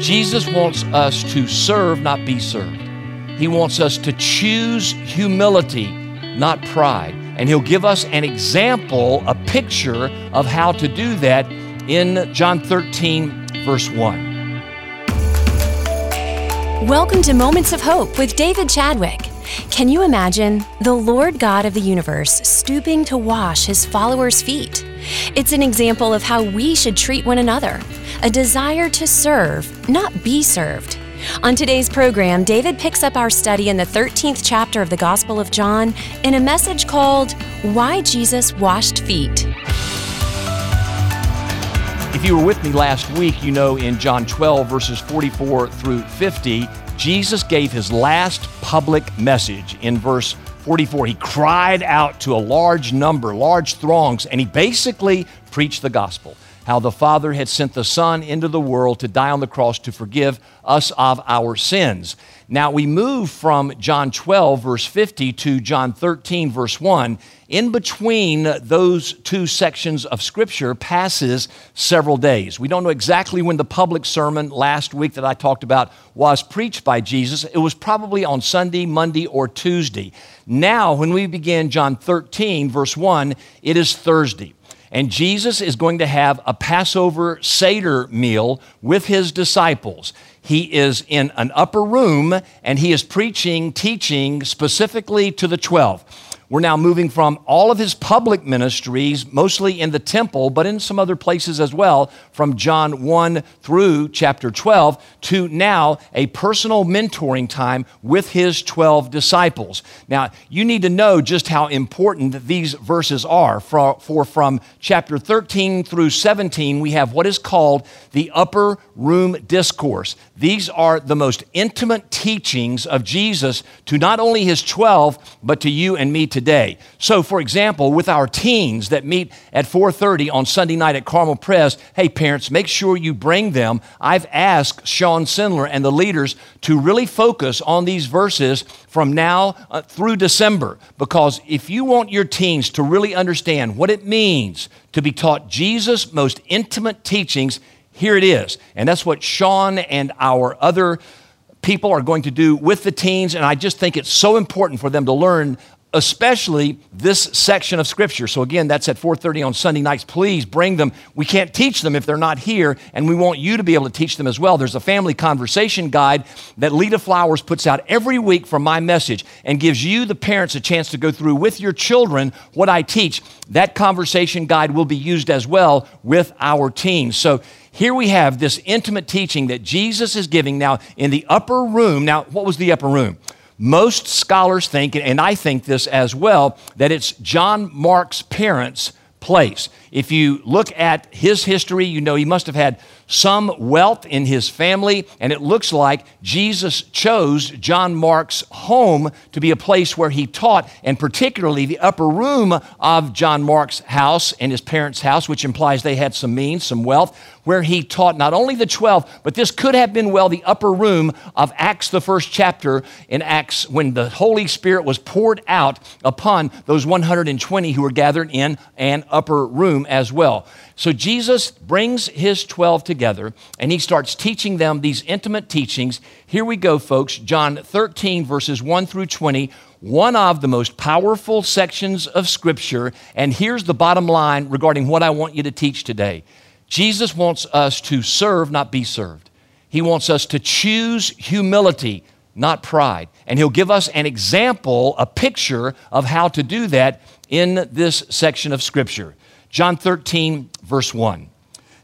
Jesus wants us to serve, not be served. He wants us to choose humility, not pride. And He'll give us an example, a picture of how to do that in John 13, verse 1. Welcome to Moments of Hope with David Chadwick. Can you imagine the Lord God of the universe stooping to wash his followers' feet? It's an example of how we should treat one another a desire to serve, not be served. On today's program, David picks up our study in the 13th chapter of the Gospel of John in a message called Why Jesus Washed Feet. If you were with me last week, you know in John 12, verses 44 through 50, Jesus gave his last public message in verse 44. He cried out to a large number, large throngs, and he basically preached the gospel how the Father had sent the Son into the world to die on the cross to forgive us of our sins. Now we move from John 12, verse 50, to John 13, verse 1. In between those two sections of Scripture passes several days. We don't know exactly when the public sermon last week that I talked about was preached by Jesus. It was probably on Sunday, Monday, or Tuesday. Now, when we begin John 13, verse 1, it is Thursday. And Jesus is going to have a Passover Seder meal with his disciples. He is in an upper room and he is preaching, teaching specifically to the 12. We're now moving from all of his public ministries, mostly in the temple, but in some other places as well, from John 1 through chapter 12, to now a personal mentoring time with his 12 disciples. Now, you need to know just how important these verses are. For, for from chapter 13 through 17, we have what is called the upper room discourse. These are the most intimate teachings of Jesus to not only his 12, but to you and me today today. So, for example, with our teens that meet at 4:30 on Sunday night at Carmel Press, hey parents, make sure you bring them. I've asked Sean Sindler and the leaders to really focus on these verses from now uh, through December because if you want your teens to really understand what it means to be taught Jesus' most intimate teachings, here it is. And that's what Sean and our other people are going to do with the teens and i just think it's so important for them to learn especially this section of scripture. So again that's at 4.30 on sunday nights. Please bring them. We can't teach them if they're not here and we want you to be able to teach them as well. There's a family conversation guide that lita flowers puts out every week from my message and gives you the parents a chance to go through with your children what i teach. That conversation guide will be used as well with our teens so here we have this intimate teaching that jesus is giving now in the upper room. Now what was the upper room most scholars think, and I think this as well, that it's John Mark's parents' place. If you look at his history, you know he must have had some wealth in his family, and it looks like Jesus chose John Mark's home to be a place where he taught, and particularly the upper room of John Mark's house and his parents' house, which implies they had some means, some wealth, where he taught not only the 12, but this could have been well the upper room of Acts, the first chapter in Acts, when the Holy Spirit was poured out upon those 120 who were gathered in an upper room as well. So Jesus brings his 12 together and he starts teaching them these intimate teachings. Here we go, folks. John 13, verses 1 through 20, one of the most powerful sections of Scripture. And here's the bottom line regarding what I want you to teach today Jesus wants us to serve, not be served. He wants us to choose humility, not pride. And he'll give us an example, a picture of how to do that in this section of Scripture. John 13, verse 1.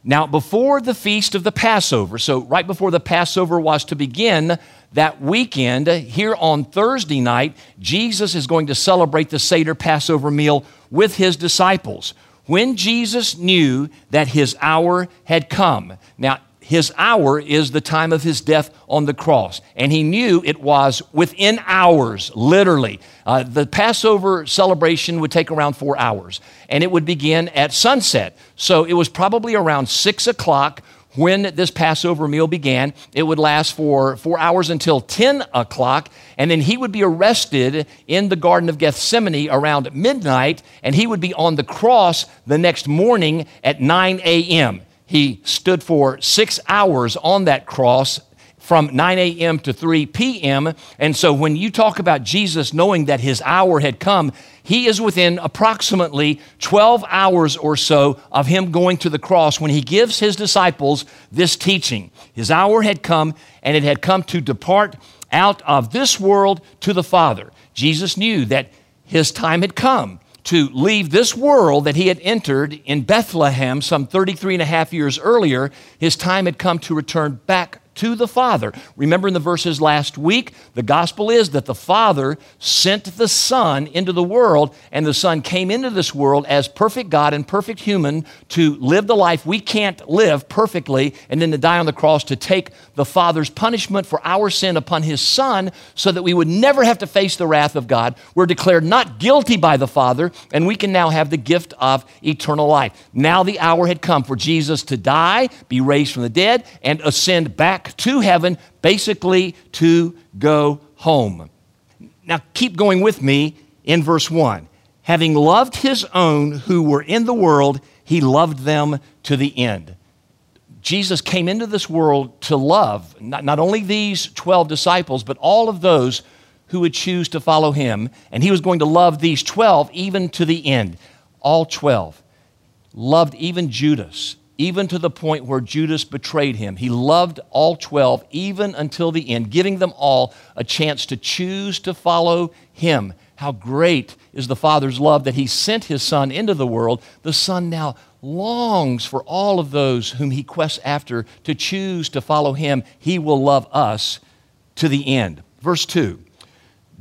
Now, before the feast of the Passover, so right before the Passover was to begin that weekend, here on Thursday night, Jesus is going to celebrate the Seder Passover meal with his disciples. When Jesus knew that his hour had come. Now, his hour is the time of his death on the cross. And he knew it was within hours, literally. Uh, the Passover celebration would take around four hours, and it would begin at sunset. So it was probably around six o'clock when this Passover meal began. It would last for four hours until 10 o'clock, and then he would be arrested in the Garden of Gethsemane around midnight, and he would be on the cross the next morning at 9 a.m. He stood for six hours on that cross from 9 a.m. to 3 p.m. And so when you talk about Jesus knowing that his hour had come, he is within approximately 12 hours or so of him going to the cross when he gives his disciples this teaching. His hour had come, and it had come to depart out of this world to the Father. Jesus knew that his time had come to leave this world that he had entered in Bethlehem some 33 and a half years earlier. His time had come to return back to the Father. Remember in the verses last week, the gospel is that the Father sent the Son into the world, and the Son came into this world as perfect God and perfect human to live the life we can't live perfectly, and then to die on the cross to take the Father's punishment for our sin upon His Son so that we would never have to face the wrath of God. We're declared not guilty by the Father, and we can now have the gift of eternal life. Now the hour had come for Jesus to die, be raised from the dead, and ascend back to heaven, basically to go home. Now, keep going with me in verse 1. Having loved his own who were in the world, he loved them to the end. Jesus came into this world to love not, not only these 12 disciples, but all of those who would choose to follow him. And he was going to love these 12 even to the end. All 12. Loved even Judas even to the point where Judas betrayed him. He loved all 12 even until the end, giving them all a chance to choose to follow him. How great is the Father's love that he sent his Son into the world. The Son now longs for all of those whom he quests after to choose to follow him. He will love us to the end. Verse 2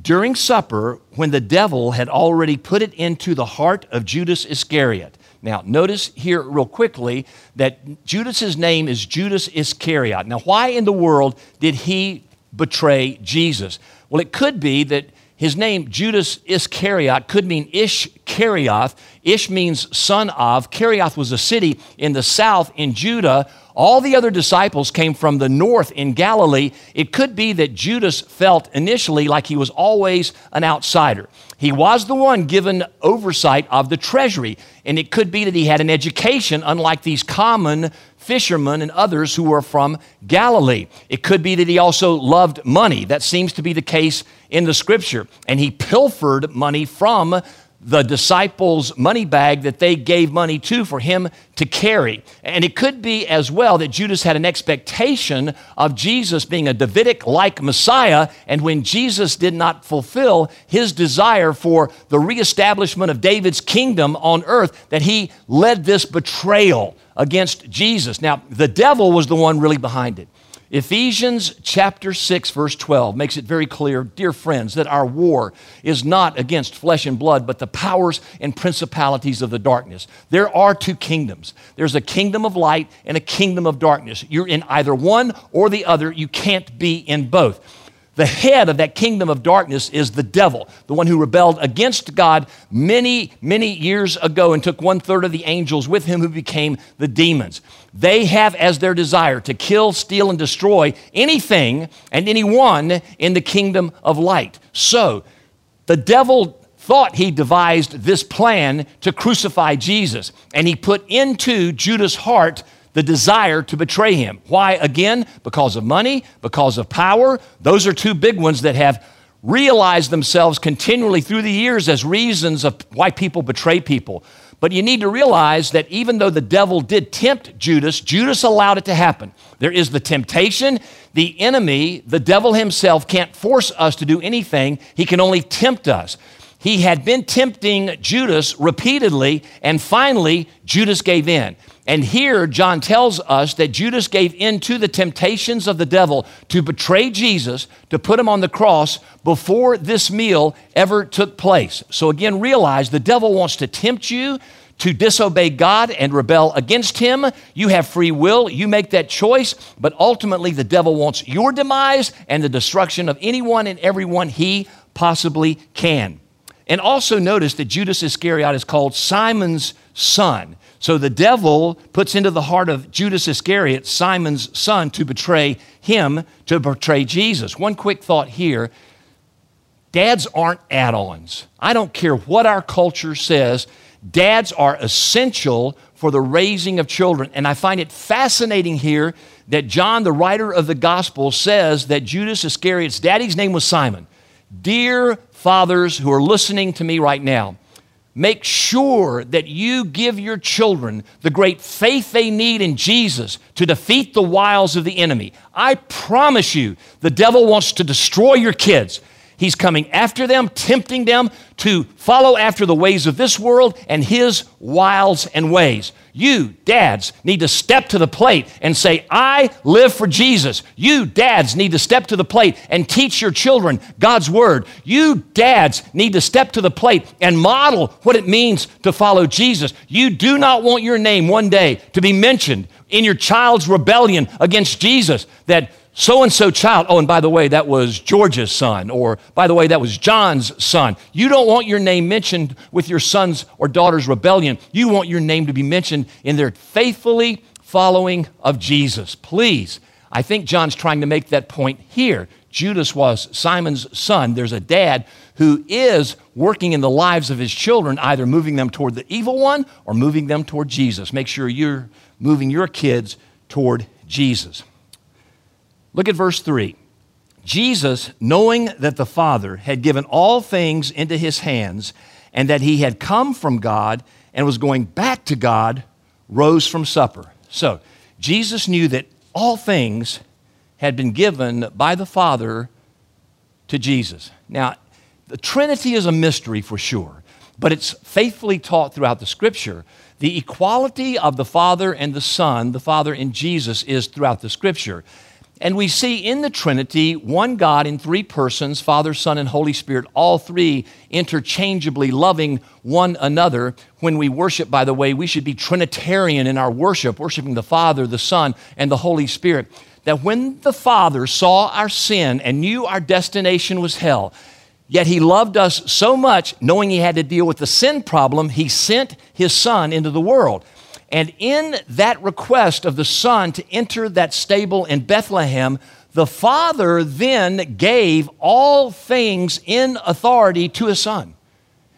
During supper, when the devil had already put it into the heart of Judas Iscariot, now, notice here real quickly that Judas's name is Judas Iscariot. Now, why in the world did he betray Jesus? Well, it could be that his name, Judas Iscariot, could mean Ish Kerioth. Ish means son of. Kerioth was a city in the south in Judah. All the other disciples came from the north in Galilee. It could be that Judas felt initially like he was always an outsider. He was the one given oversight of the treasury, and it could be that he had an education unlike these common fishermen and others who were from Galilee. It could be that he also loved money. That seems to be the case in the scripture. And he pilfered money from the disciples' money bag that they gave money to for him to carry. And it could be as well that Judas had an expectation of Jesus being a Davidic like Messiah, and when Jesus did not fulfill his desire for the reestablishment of David's kingdom on earth, that he led this betrayal against Jesus. Now, the devil was the one really behind it. Ephesians chapter 6, verse 12 makes it very clear, dear friends, that our war is not against flesh and blood, but the powers and principalities of the darkness. There are two kingdoms there's a kingdom of light and a kingdom of darkness. You're in either one or the other, you can't be in both. The head of that kingdom of darkness is the devil, the one who rebelled against God many, many years ago and took one third of the angels with him who became the demons. They have as their desire to kill, steal, and destroy anything and anyone in the kingdom of light. So, the devil thought he devised this plan to crucify Jesus, and he put into Judas' heart the desire to betray him. Why? Again, because of money, because of power. Those are two big ones that have realized themselves continually through the years as reasons of why people betray people. But you need to realize that even though the devil did tempt Judas, Judas allowed it to happen. There is the temptation. The enemy, the devil himself, can't force us to do anything, he can only tempt us. He had been tempting Judas repeatedly, and finally, Judas gave in. And here, John tells us that Judas gave in to the temptations of the devil to betray Jesus, to put him on the cross before this meal ever took place. So, again, realize the devil wants to tempt you to disobey God and rebel against Him. You have free will, you make that choice, but ultimately the devil wants your demise and the destruction of anyone and everyone he possibly can. And also notice that Judas Iscariot is called Simon's son. So the devil puts into the heart of Judas Iscariot, Simon's son, to betray him, to betray Jesus. One quick thought here dads aren't add ons. I don't care what our culture says, Dads are essential for the raising of children. And I find it fascinating here that John, the writer of the gospel, says that Judas Iscariot's daddy's name was Simon. Dear fathers who are listening to me right now, make sure that you give your children the great faith they need in Jesus to defeat the wiles of the enemy. I promise you, the devil wants to destroy your kids. He's coming after them, tempting them to follow after the ways of this world and his wiles and ways. You, dads, need to step to the plate and say, I live for Jesus. You, dads, need to step to the plate and teach your children God's word. You, dads, need to step to the plate and model what it means to follow Jesus. You do not want your name one day to be mentioned in your child's rebellion against Jesus that so and so child, oh, and by the way, that was George's son, or by the way, that was John's son. You don't want your name mentioned with your son's or daughter's rebellion. You want your name to be mentioned in their faithfully following of Jesus. Please, I think John's trying to make that point here. Judas was Simon's son. There's a dad who is working in the lives of his children, either moving them toward the evil one or moving them toward Jesus. Make sure you're moving your kids toward Jesus. Look at verse 3. Jesus, knowing that the Father had given all things into his hands, and that he had come from God and was going back to God, rose from supper. So, Jesus knew that all things had been given by the Father to Jesus. Now, the Trinity is a mystery for sure, but it's faithfully taught throughout the Scripture. The equality of the Father and the Son, the Father and Jesus, is throughout the Scripture. And we see in the Trinity one God in three persons Father, Son, and Holy Spirit, all three interchangeably loving one another. When we worship, by the way, we should be Trinitarian in our worship, worshiping the Father, the Son, and the Holy Spirit. That when the Father saw our sin and knew our destination was hell, Yet he loved us so much, knowing he had to deal with the sin problem, he sent his son into the world. And in that request of the son to enter that stable in Bethlehem, the father then gave all things in authority to his son.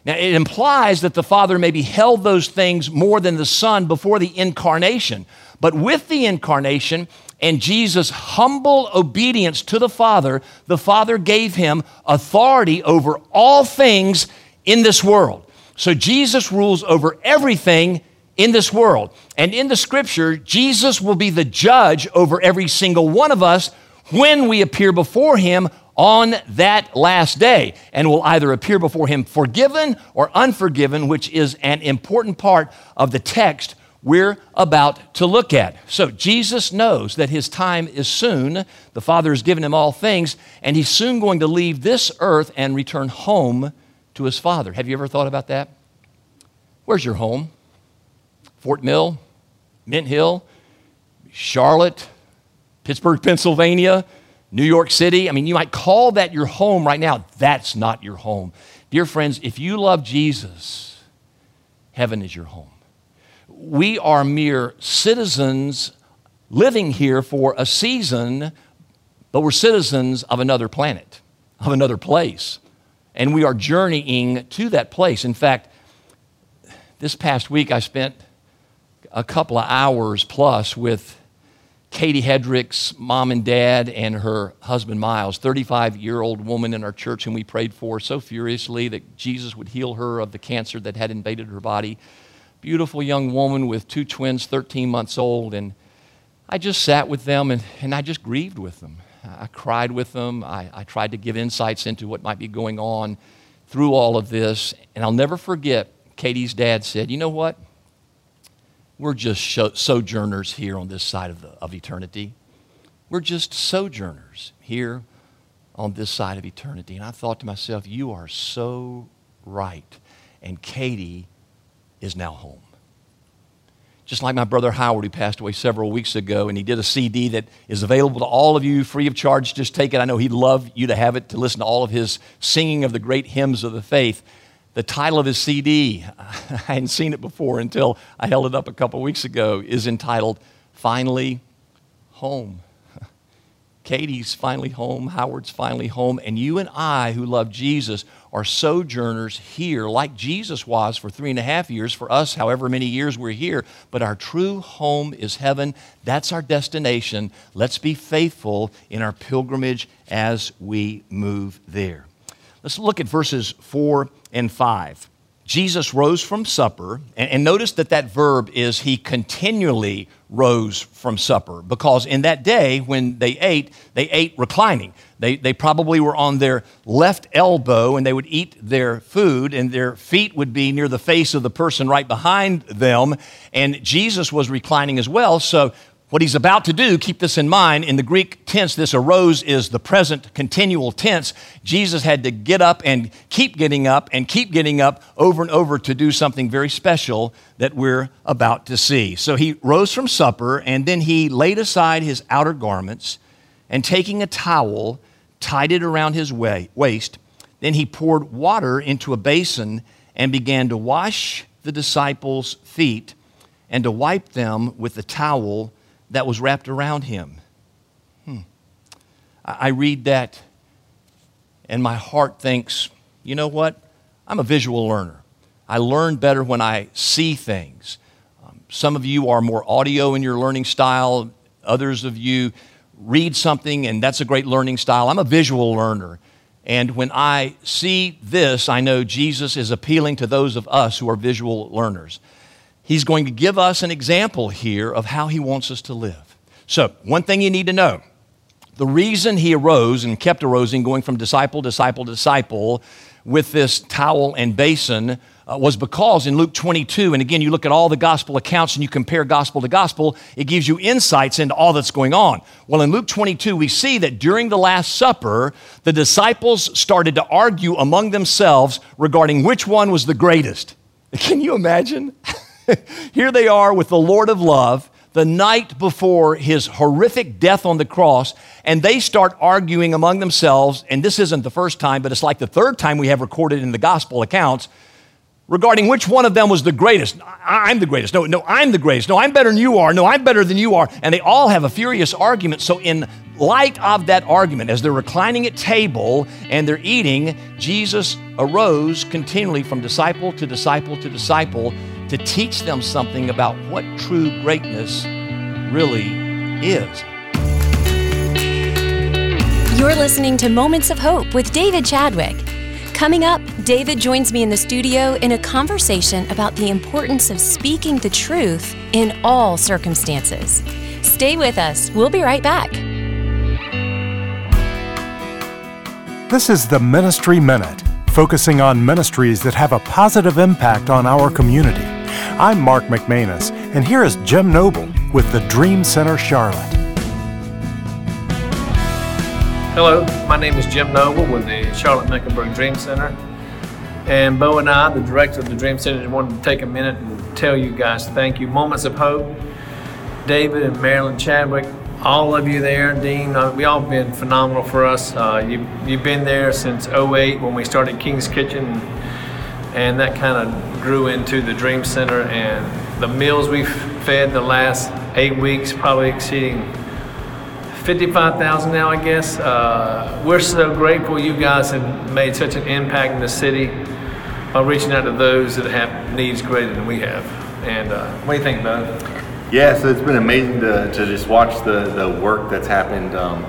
Now, it implies that the Father maybe held those things more than the Son before the incarnation. But with the incarnation and Jesus' humble obedience to the Father, the Father gave him authority over all things in this world. So Jesus rules over everything in this world. And in the scripture, Jesus will be the judge over every single one of us when we appear before him on that last day. And will either appear before him forgiven or unforgiven, which is an important part of the text we're about to look at. So Jesus knows that his time is soon. The Father has given him all things, and he's soon going to leave this earth and return home to his Father. Have you ever thought about that? Where's your home? Fort Mill, Mint Hill, Charlotte, Pittsburgh, Pennsylvania, New York City. I mean, you might call that your home right now. That's not your home. Dear friends, if you love Jesus, heaven is your home. We are mere citizens living here for a season, but we're citizens of another planet, of another place. And we are journeying to that place. In fact, this past week I spent a couple of hours plus with Katie Hedrick's mom and dad and her husband Miles, 35 year old woman in our church, whom we prayed for so furiously that Jesus would heal her of the cancer that had invaded her body. Beautiful young woman with two twins, 13 months old. And I just sat with them and, and I just grieved with them. I cried with them. I, I tried to give insights into what might be going on through all of this. And I'll never forget, Katie's dad said, You know what? We're just sojourners here on this side of, the, of eternity. We're just sojourners here on this side of eternity. And I thought to myself, you are so right. And Katie is now home. Just like my brother Howard, who passed away several weeks ago, and he did a CD that is available to all of you free of charge. Just take it. I know he'd love you to have it to listen to all of his singing of the great hymns of the faith the title of his CD, I hadn't seen it before until I held it up a couple weeks ago, is entitled Finally Home. Katie's finally home, Howard's finally home, and you and I, who love Jesus, are sojourners here, like Jesus was for three and a half years, for us, however many years we're here. But our true home is heaven. That's our destination. Let's be faithful in our pilgrimage as we move there. Let's look at verses 4 and 5. Jesus rose from supper, and, and, notice that that verb is he continually rose from supper, because in that day when they ate, they ate reclining. They, they probably were on their left elbow and they would eat their food, and their feet would be near the face of the person right behind them. And Jesus was reclining as well. So what he's about to do, keep this in mind, in the Greek tense, this arose is the present continual tense. Jesus had to get up and keep getting up and keep getting up over and over to do something very special that we're about to see. So he rose from supper and then he laid aside his outer garments and taking a towel, tied it around his waist. Then he poured water into a basin and began to wash the disciples' feet and to wipe them with the towel that was wrapped around him. Hmm. I read that and my heart thinks, you know what? I'm a visual learner. I learn better when I see things. Um, some of you are more audio in your learning style, others of you read something, and that's a great learning style. I'm a visual learner. And when I see this, I know Jesus is appealing to those of us who are visual learners he's going to give us an example here of how he wants us to live. So, one thing you need to know the reason he arose and kept arising, going from disciple, to disciple, to disciple with this towel and basin uh, was because in Luke 22, and again, you look at all the gospel accounts and you compare gospel to gospel, it gives you insights into all that's going on. Well, in Luke 22, we see that during the Last Supper, the disciples started to argue among themselves regarding which one was the greatest. Can you imagine? Here they are with the Lord of love the night before his horrific death on the cross, and they start arguing among themselves. And this isn't the first time, but it's like the third time we have recorded in the gospel accounts regarding which one of them was the greatest. I'm the greatest. No, no, I'm the greatest. No, I'm better than you are. No, I'm better than you are. And they all have a furious argument. So, in light of that argument, as they're reclining at table and they're eating, Jesus arose continually from disciple to disciple to disciple to teach them something about what true greatness really is. You're listening to Moments of Hope with David Chadwick. Coming up, David joins me in the studio in a conversation about the importance of speaking the truth in all circumstances. Stay with us. We'll be right back. This is the Ministry Minute, focusing on ministries that have a positive impact on our community. I'm Mark McManus, and here is Jim Noble with the Dream Center Charlotte. Hello, my name is Jim Noble with the Charlotte Mecklenburg Dream Center. And Bo and I, the director of the Dream Center, wanted to take a minute and tell you guys thank you. Moments of Hope, David and Marilyn Chadwick, all of you there, Dean, uh, we all been phenomenal for us. Uh, you, you've been there since 08 when we started King's Kitchen and that kind of grew into the Dream Center. And the meals we've fed the last eight weeks, probably exceeding 55,000 now, I guess. Uh, we're so grateful you guys have made such an impact in the city by reaching out to those that have needs greater than we have. And uh, what do you think, Bud? Yeah, so it's been amazing to, to just watch the, the work that's happened. Um,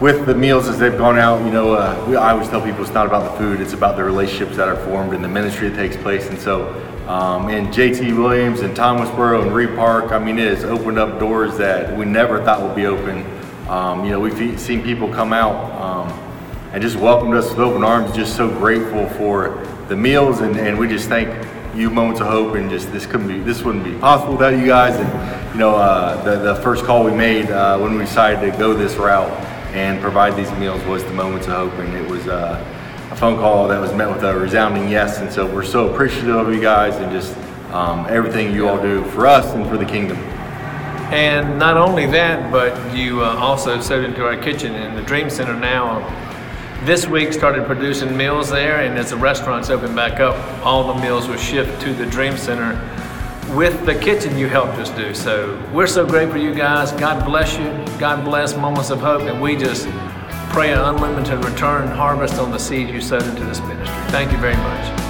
with the meals as they've gone out, you know, uh, we, I always tell people it's not about the food, it's about the relationships that are formed and the ministry that takes place. And so, um, in JT Williams and Thomasboro and Reid Park, I mean, it has opened up doors that we never thought would be open. Um, you know, we've seen people come out um, and just welcomed us with open arms, just so grateful for the meals. And, and we just thank you moments of hope and just this couldn't be this wouldn't be possible without you guys and you know uh, the, the first call we made uh, when we decided to go this route and provide these meals was the Moments of Hope. And it was uh, a phone call that was met with a resounding yes. And so we're so appreciative of you guys and just um, everything you all do for us and for the kingdom. And not only that, but you uh, also sowed into our kitchen in the Dream Center now. This week started producing meals there, and as the restaurants open back up, all the meals will shift to the Dream Center with the kitchen you helped us do. So we're so grateful you guys. God bless you. God bless Moments of Hope. And we just pray an unlimited return harvest on the seed you sowed into this ministry. Thank you very much.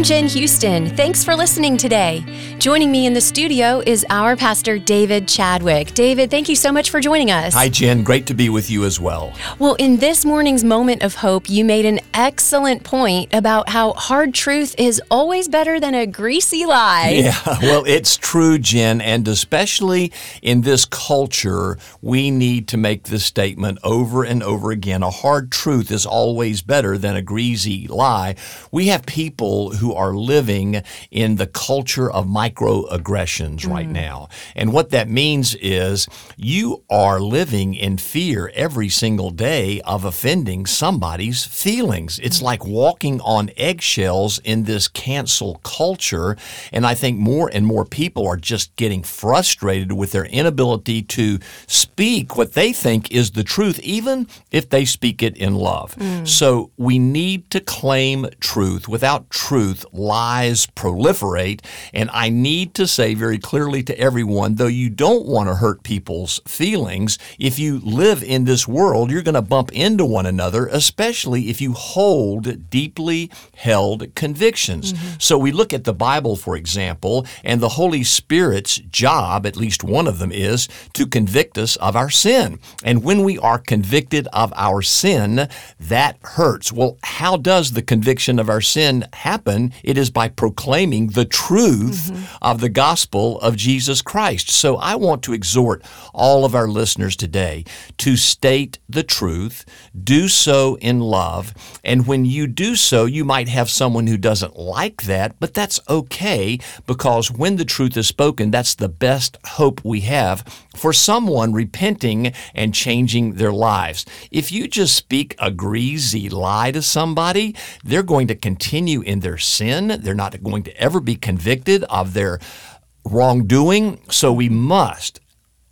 I'm Jen Houston. Thanks for listening today. Joining me in the studio is our pastor, David Chadwick. David, thank you so much for joining us. Hi, Jen. Great to be with you as well. Well, in this morning's moment of hope, you made an excellent point about how hard truth is always better than a greasy lie. Yeah, well, it's true, Jen, and especially in this culture, we need to make this statement over and over again. A hard truth is always better than a greasy lie. We have people who are living in the culture of microaggressions right Mm. now. And what that means is you are living in fear every single day of offending somebody's feelings. Mm. It's like walking on eggshells in this cancel culture. And I think more and more people are just getting frustrated with their inability to speak what they think is the truth, even if they speak it in love. So we need to claim truth. Without truth, lies proliferate. And I need to say very clearly to everyone though you don't want to hurt people's feelings, if you live in this world, you're going to bump into one another, especially if you hold deeply held convictions. Mm-hmm. So we look at the Bible, for example, and the Holy Spirit's job, at least one of them, is to convict us of our sin. And when we are convicted of our sin, that hurts. Well, how does the conviction of our sin happen? It is by proclaiming the truth mm-hmm. of the gospel of Jesus Christ. So I want to exhort all of our listeners today to state the truth, do so in love, and when you do so, you might have someone who doesn't like that, but that's okay because when the truth is spoken, that's the best hope we have for someone repenting and changing their lives. If you just speak a greasy lie to somebody, they're going to continue in their sin. They're not going to ever be convicted of their wrongdoing. So we must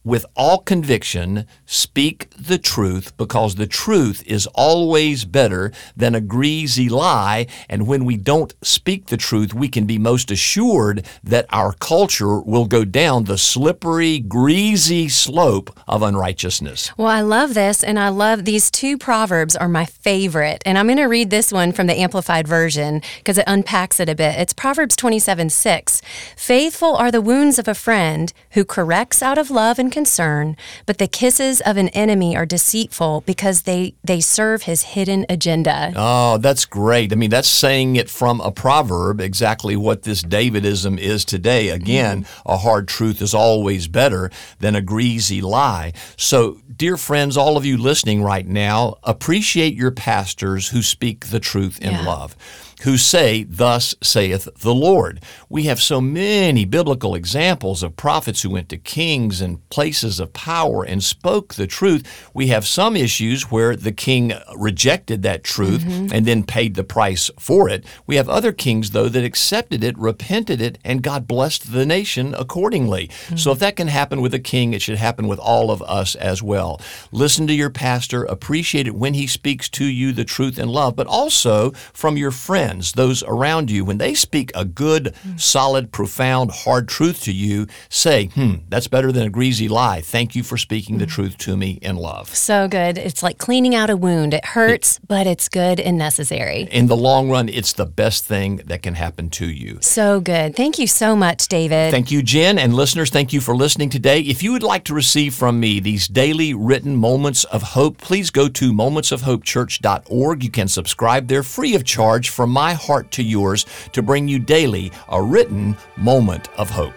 with all conviction, speak the truth because the truth is always better than a greasy lie. And when we don't speak the truth, we can be most assured that our culture will go down the slippery, greasy slope of unrighteousness. Well, I love this, and I love these two proverbs are my favorite. And I'm going to read this one from the Amplified Version because it unpacks it a bit. It's Proverbs 27 6. Faithful are the wounds of a friend who corrects out of love and concern, but the kisses of an enemy are deceitful because they, they serve his hidden agenda. Oh, that's great. I mean, that's saying it from a proverb, exactly what this Davidism is today. Again, a hard truth is always better than a greasy lie. So, dear friends, all of you listening right now, appreciate your pastors who speak the truth in Yeah. love. Who say, Thus saith the Lord. We have so many biblical examples of prophets who went to kings and places of power and spoke the truth. We have some issues where the king rejected that truth mm-hmm. and then paid the price for it. We have other kings, though, that accepted it, repented it, and God blessed the nation accordingly. So if mm-hmm. that can happen with a king, it should happen with all of us as well. Listen to your pastor, appreciate it when he speaks to you the truth in love, but also from your friends, those around you. When they speak a good, solid, profound, hard truth to you, say, hmm, that's better than a greasy lie. Thank you for speaking the truth to me in love. So good. It's like cleaning out a wound. It hurts, but it's good and necessary. In the long run, it's the best thing that can happen to you. So good. Thank you so much, David. Thank you, Jen, and listeners, thank you for listening today. If you would like to receive from me these daily written moments of hope, please go to momentsofhopechurch.org. You can subscribe there free of charge from my heart to yours to bring you daily a written moment of hope.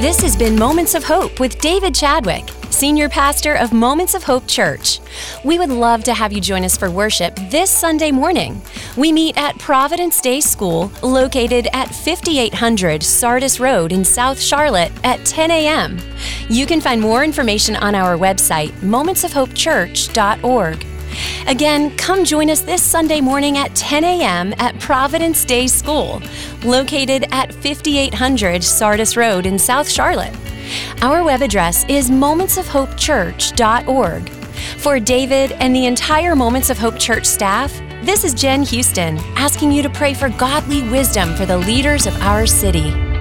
This has been Moments of Hope with David Chadwick, Senior Pastor of Moments of Hope Church. We would love to have you join us for worship this Sunday morning. We meet at Providence Day School, located at 5800 Sardis Road in South Charlotte at 10 a.m. You can find more information on our website, momentsofhopechurch.org. Again, come join us this Sunday morning at 10 a.m. at Providence Day School, located at 5800 Sardis Road in South Charlotte. Our web address is momentsofhopechurch.org. For David and the entire Moments of Hope Church staff, this is Jen Houston asking you to pray for godly wisdom for the leaders of our city.